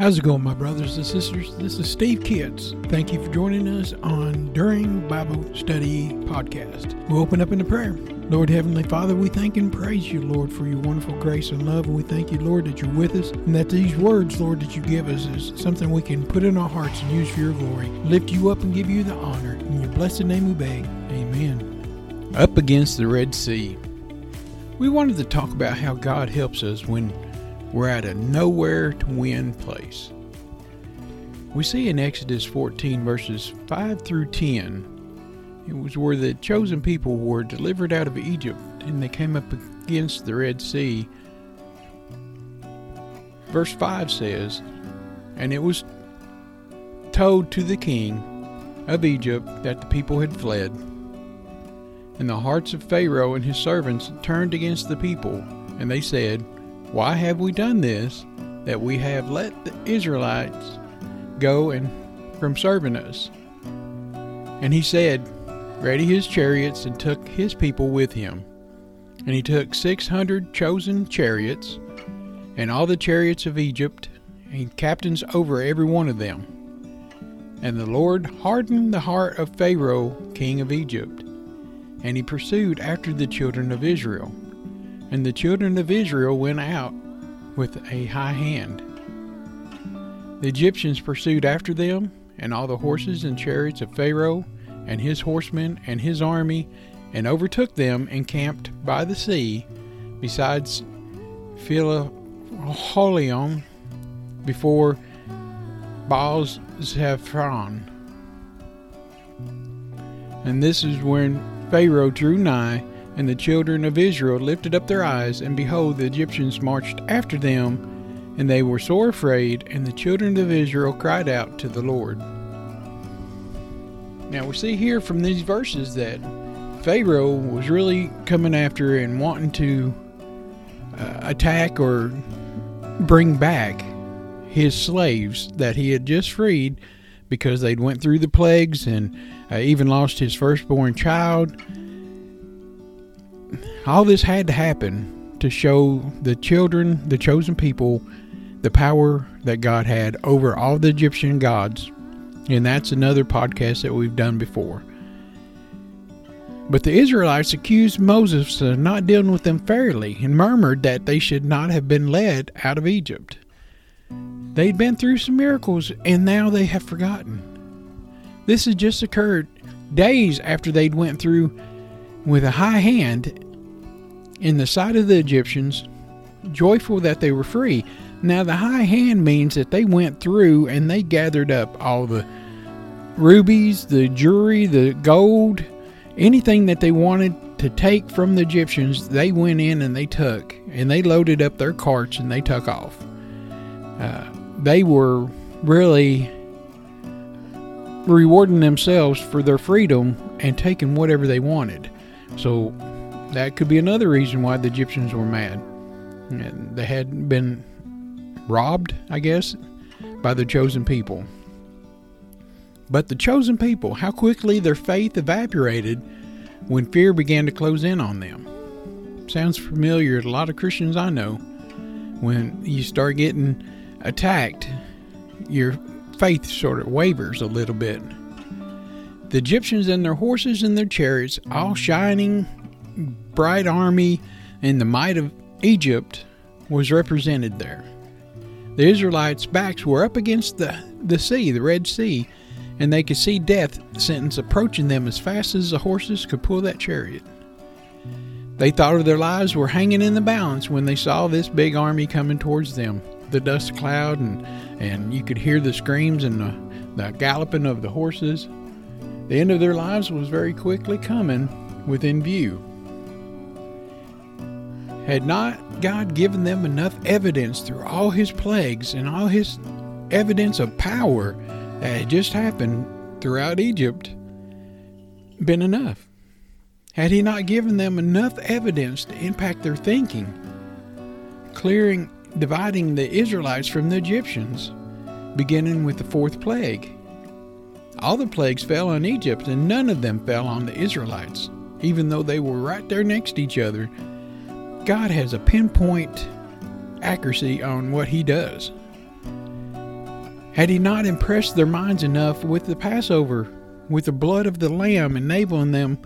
How's it going, my brothers and sisters? This is Steve Kitts. Thank you for joining us on During Bible Study Podcast. We'll open up in a prayer. Lord Heavenly Father, we thank and praise you, Lord, for your wonderful grace and love. And we thank you, Lord, that you're with us and that these words, Lord, that you give us is something we can put in our hearts and use for your glory. Lift you up and give you the honor. In your blessed name we beg. Amen. Up against the Red Sea. We wanted to talk about how God helps us when we're at a nowhere to win place. We see in Exodus 14, verses 5 through 10, it was where the chosen people were delivered out of Egypt and they came up against the Red Sea. Verse 5 says, And it was told to the king of Egypt that the people had fled. And the hearts of Pharaoh and his servants turned against the people, and they said, why have we done this, that we have let the Israelites go and from serving us? And he said, Ready his chariots, and took his people with him. And he took six hundred chosen chariots, and all the chariots of Egypt, and captains over every one of them. And the Lord hardened the heart of Pharaoh, king of Egypt, and he pursued after the children of Israel. And the children of Israel went out with a high hand. The Egyptians pursued after them, and all the horses and chariots of Pharaoh, and his horsemen, and his army, and overtook them encamped by the sea, besides Philaholion, before Baal Zephon. And this is when Pharaoh drew nigh and the children of Israel lifted up their eyes, and behold, the Egyptians marched after them, and they were sore afraid, and the children of Israel cried out to the Lord. Now we see here from these verses that Pharaoh was really coming after and wanting to uh, attack or bring back his slaves that he had just freed because they'd went through the plagues and uh, even lost his firstborn child all this had to happen to show the children, the chosen people, the power that God had over all the Egyptian gods. And that's another podcast that we've done before. But the Israelites accused Moses of not dealing with them fairly and murmured that they should not have been led out of Egypt. They'd been through some miracles and now they have forgotten. This had just occurred days after they'd went through with a high hand in the sight of the Egyptians, joyful that they were free. Now, the high hand means that they went through and they gathered up all the rubies, the jewelry, the gold, anything that they wanted to take from the Egyptians, they went in and they took, and they loaded up their carts and they took off. Uh, they were really rewarding themselves for their freedom and taking whatever they wanted. So that could be another reason why the Egyptians were mad. They had been robbed, I guess, by the chosen people. But the chosen people, how quickly their faith evaporated when fear began to close in on them. Sounds familiar to a lot of Christians I know. When you start getting attacked, your faith sort of wavers a little bit. The Egyptians and their horses and their chariots, all shining bright army and the might of Egypt was represented there. The Israelites' backs were up against the, the sea, the Red Sea, and they could see death sentence approaching them as fast as the horses could pull that chariot. They thought of their lives were hanging in the balance when they saw this big army coming towards them. The dust cloud, and, and you could hear the screams and the, the galloping of the horses. The end of their lives was very quickly coming within view. Had not God given them enough evidence through all his plagues and all his evidence of power that had just happened throughout Egypt been enough? Had he not given them enough evidence to impact their thinking, clearing, dividing the Israelites from the Egyptians, beginning with the fourth plague? All the plagues fell on Egypt, and none of them fell on the Israelites, even though they were right there next to each other God has a pinpoint accuracy on what He does. Had he not impressed their minds enough with the Passover, with the blood of the Lamb enabling them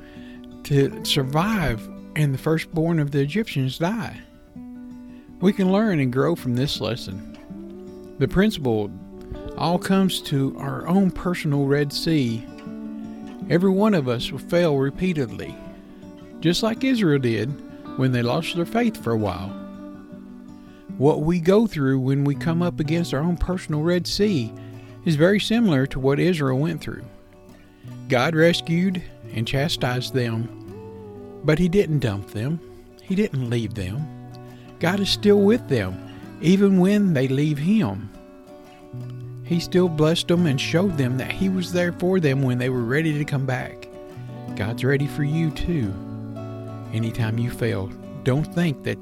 to survive and the firstborn of the Egyptians die? We can learn and grow from this lesson. The principle all comes to our own personal Red Sea. Every one of us will fail repeatedly, just like Israel did when they lost their faith for a while. What we go through when we come up against our own personal Red Sea is very similar to what Israel went through. God rescued and chastised them, but He didn't dump them, He didn't leave them. God is still with them, even when they leave Him. He still blessed them and showed them that He was there for them when they were ready to come back. God's ready for you too. Anytime you fail, don't think that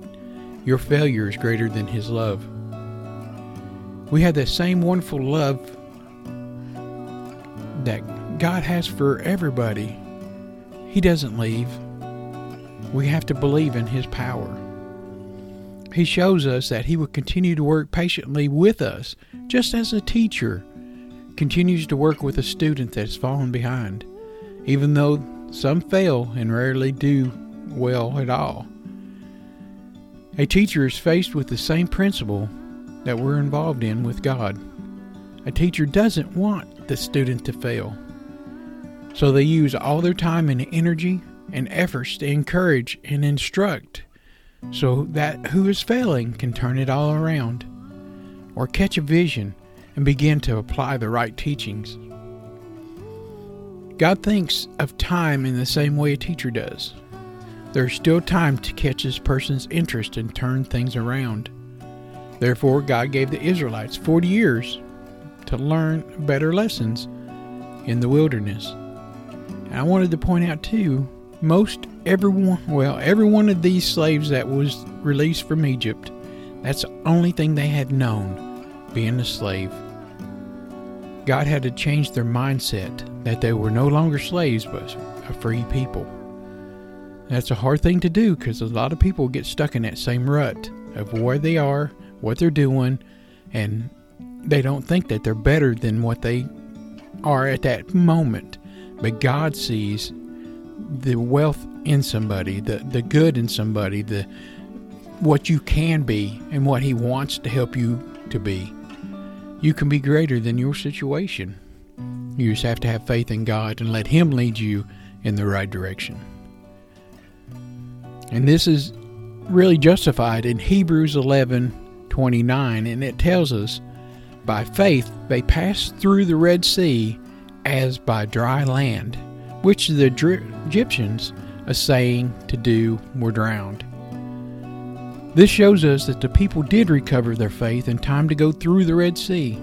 your failure is greater than His love. We have that same wonderful love that God has for everybody. He doesn't leave. We have to believe in His power. He shows us that He will continue to work patiently with us, just as a teacher continues to work with a student that has fallen behind, even though some fail and rarely do well at all. A teacher is faced with the same principle that we're involved in with God. A teacher doesn't want the student to fail. So they use all their time and energy and efforts to encourage and instruct so that who is failing can turn it all around or catch a vision and begin to apply the right teachings. God thinks of time in the same way a teacher does. There's still time to catch this person's interest and turn things around. Therefore, God gave the Israelites 40 years to learn better lessons in the wilderness. And I wanted to point out, too, most everyone, well, every one of these slaves that was released from Egypt, that's the only thing they had known, being a slave. God had to change their mindset that they were no longer slaves but a free people. That's a hard thing to do because a lot of people get stuck in that same rut of where they are, what they're doing, and they don't think that they're better than what they are at that moment. But God sees the wealth in somebody, the, the good in somebody, the what you can be and what he wants to help you to be. You can be greater than your situation. You just have to have faith in God and let him lead you in the right direction. And this is really justified in Hebrews 11 29, and it tells us by faith they passed through the Red Sea as by dry land, which the Egyptians, assaying to do, were drowned. This shows us that the people did recover their faith in time to go through the Red Sea.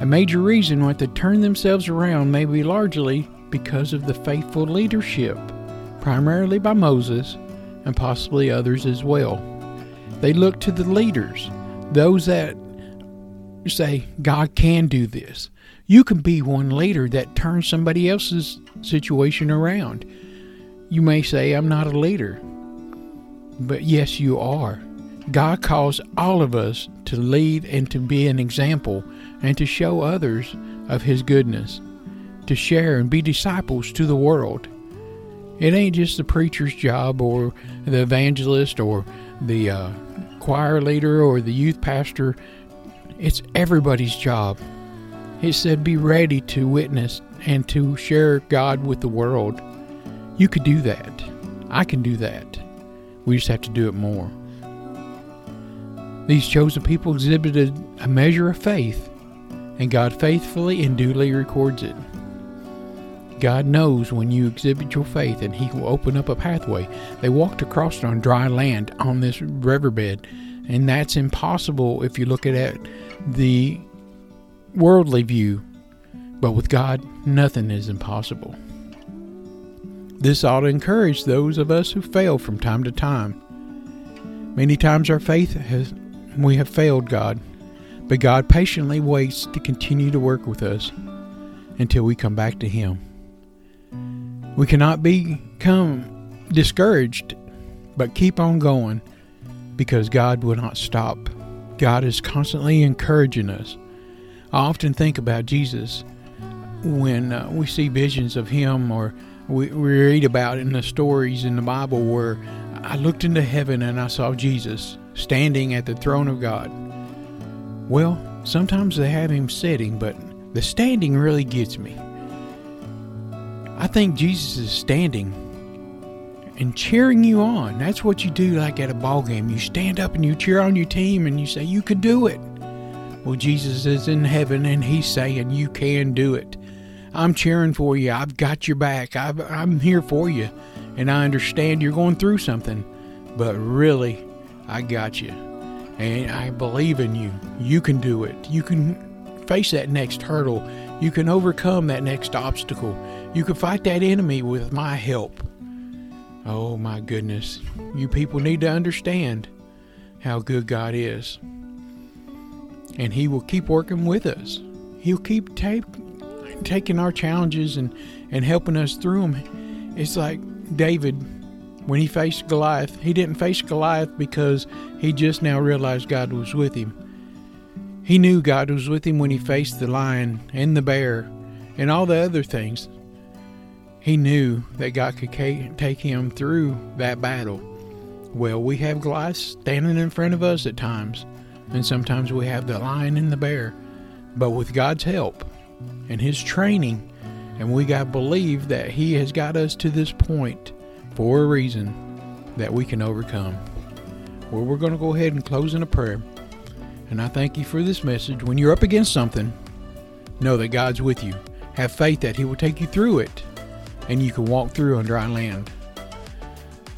A major reason why they turned themselves around may be largely because of the faithful leadership primarily by Moses and possibly others as well. They look to the leaders, those that say, God can do this. You can be one leader that turns somebody else's situation around. You may say, I'm not a leader. But yes, you are. God calls all of us to lead and to be an example and to show others of His goodness, to share and be disciples to the world. It ain't just the preacher's job or the evangelist or the uh, choir leader or the youth pastor. It's everybody's job. It said, be ready to witness and to share God with the world. You could do that. I can do that. We just have to do it more. These chosen people exhibited a measure of faith, and God faithfully and duly records it. God knows when you exhibit your faith and He will open up a pathway. They walked across on dry land on this riverbed, and that's impossible if you look at it the worldly view. But with God, nothing is impossible. This ought to encourage those of us who fail from time to time. Many times our faith has we have failed God, but God patiently waits to continue to work with us until we come back to Him. We cannot become discouraged, but keep on going because God will not stop. God is constantly encouraging us I often think about Jesus when uh, we see visions of him or we, we read about in the stories in the Bible where I looked into heaven and I saw Jesus standing at the throne of God. Well, sometimes they have him sitting, but the standing really gets me. I think Jesus is standing and cheering you on. That's what you do like at a ball game. You stand up and you cheer on your team and you say, You can do it. Well, Jesus is in heaven and he's saying, You can do it. I'm cheering for you. I've got your back. i am here for you. And I understand you're going through something. But really, I got you. And I believe in you. You can do it. You can face that next hurdle. You can overcome that next obstacle. You can fight that enemy with my help. Oh my goodness. You people need to understand how good God is. And He will keep working with us. He'll keep taking our challenges and, and helping us through them. It's like David, when he faced Goliath, he didn't face Goliath because he just now realized God was with him. He knew God was with him when he faced the lion and the bear and all the other things he knew that God could take him through that battle. Well, we have Goliath standing in front of us at times, and sometimes we have the lion and the bear. But with God's help and His training, and we got to believe that He has got us to this point for a reason that we can overcome. Well, we're going to go ahead and close in a prayer. And I thank you for this message. When you're up against something, know that God's with you. Have faith that He will take you through it and you can walk through on dry land.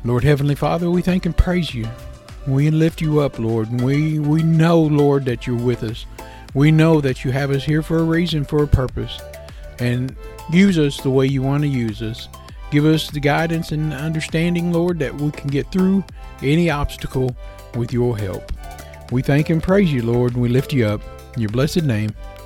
Lord Heavenly Father, we thank and praise you. We lift you up, Lord. And we, we know, Lord, that you're with us. We know that you have us here for a reason, for a purpose. And use us the way you want to use us. Give us the guidance and understanding, Lord, that we can get through any obstacle with your help. We thank and praise you, Lord, and we lift you up. In your blessed name,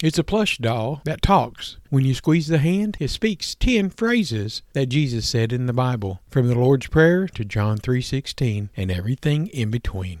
It's a plush doll that talks. When you squeeze the hand, it speaks 10 phrases that Jesus said in the Bible, from the Lord's Prayer to John 3:16 and everything in between.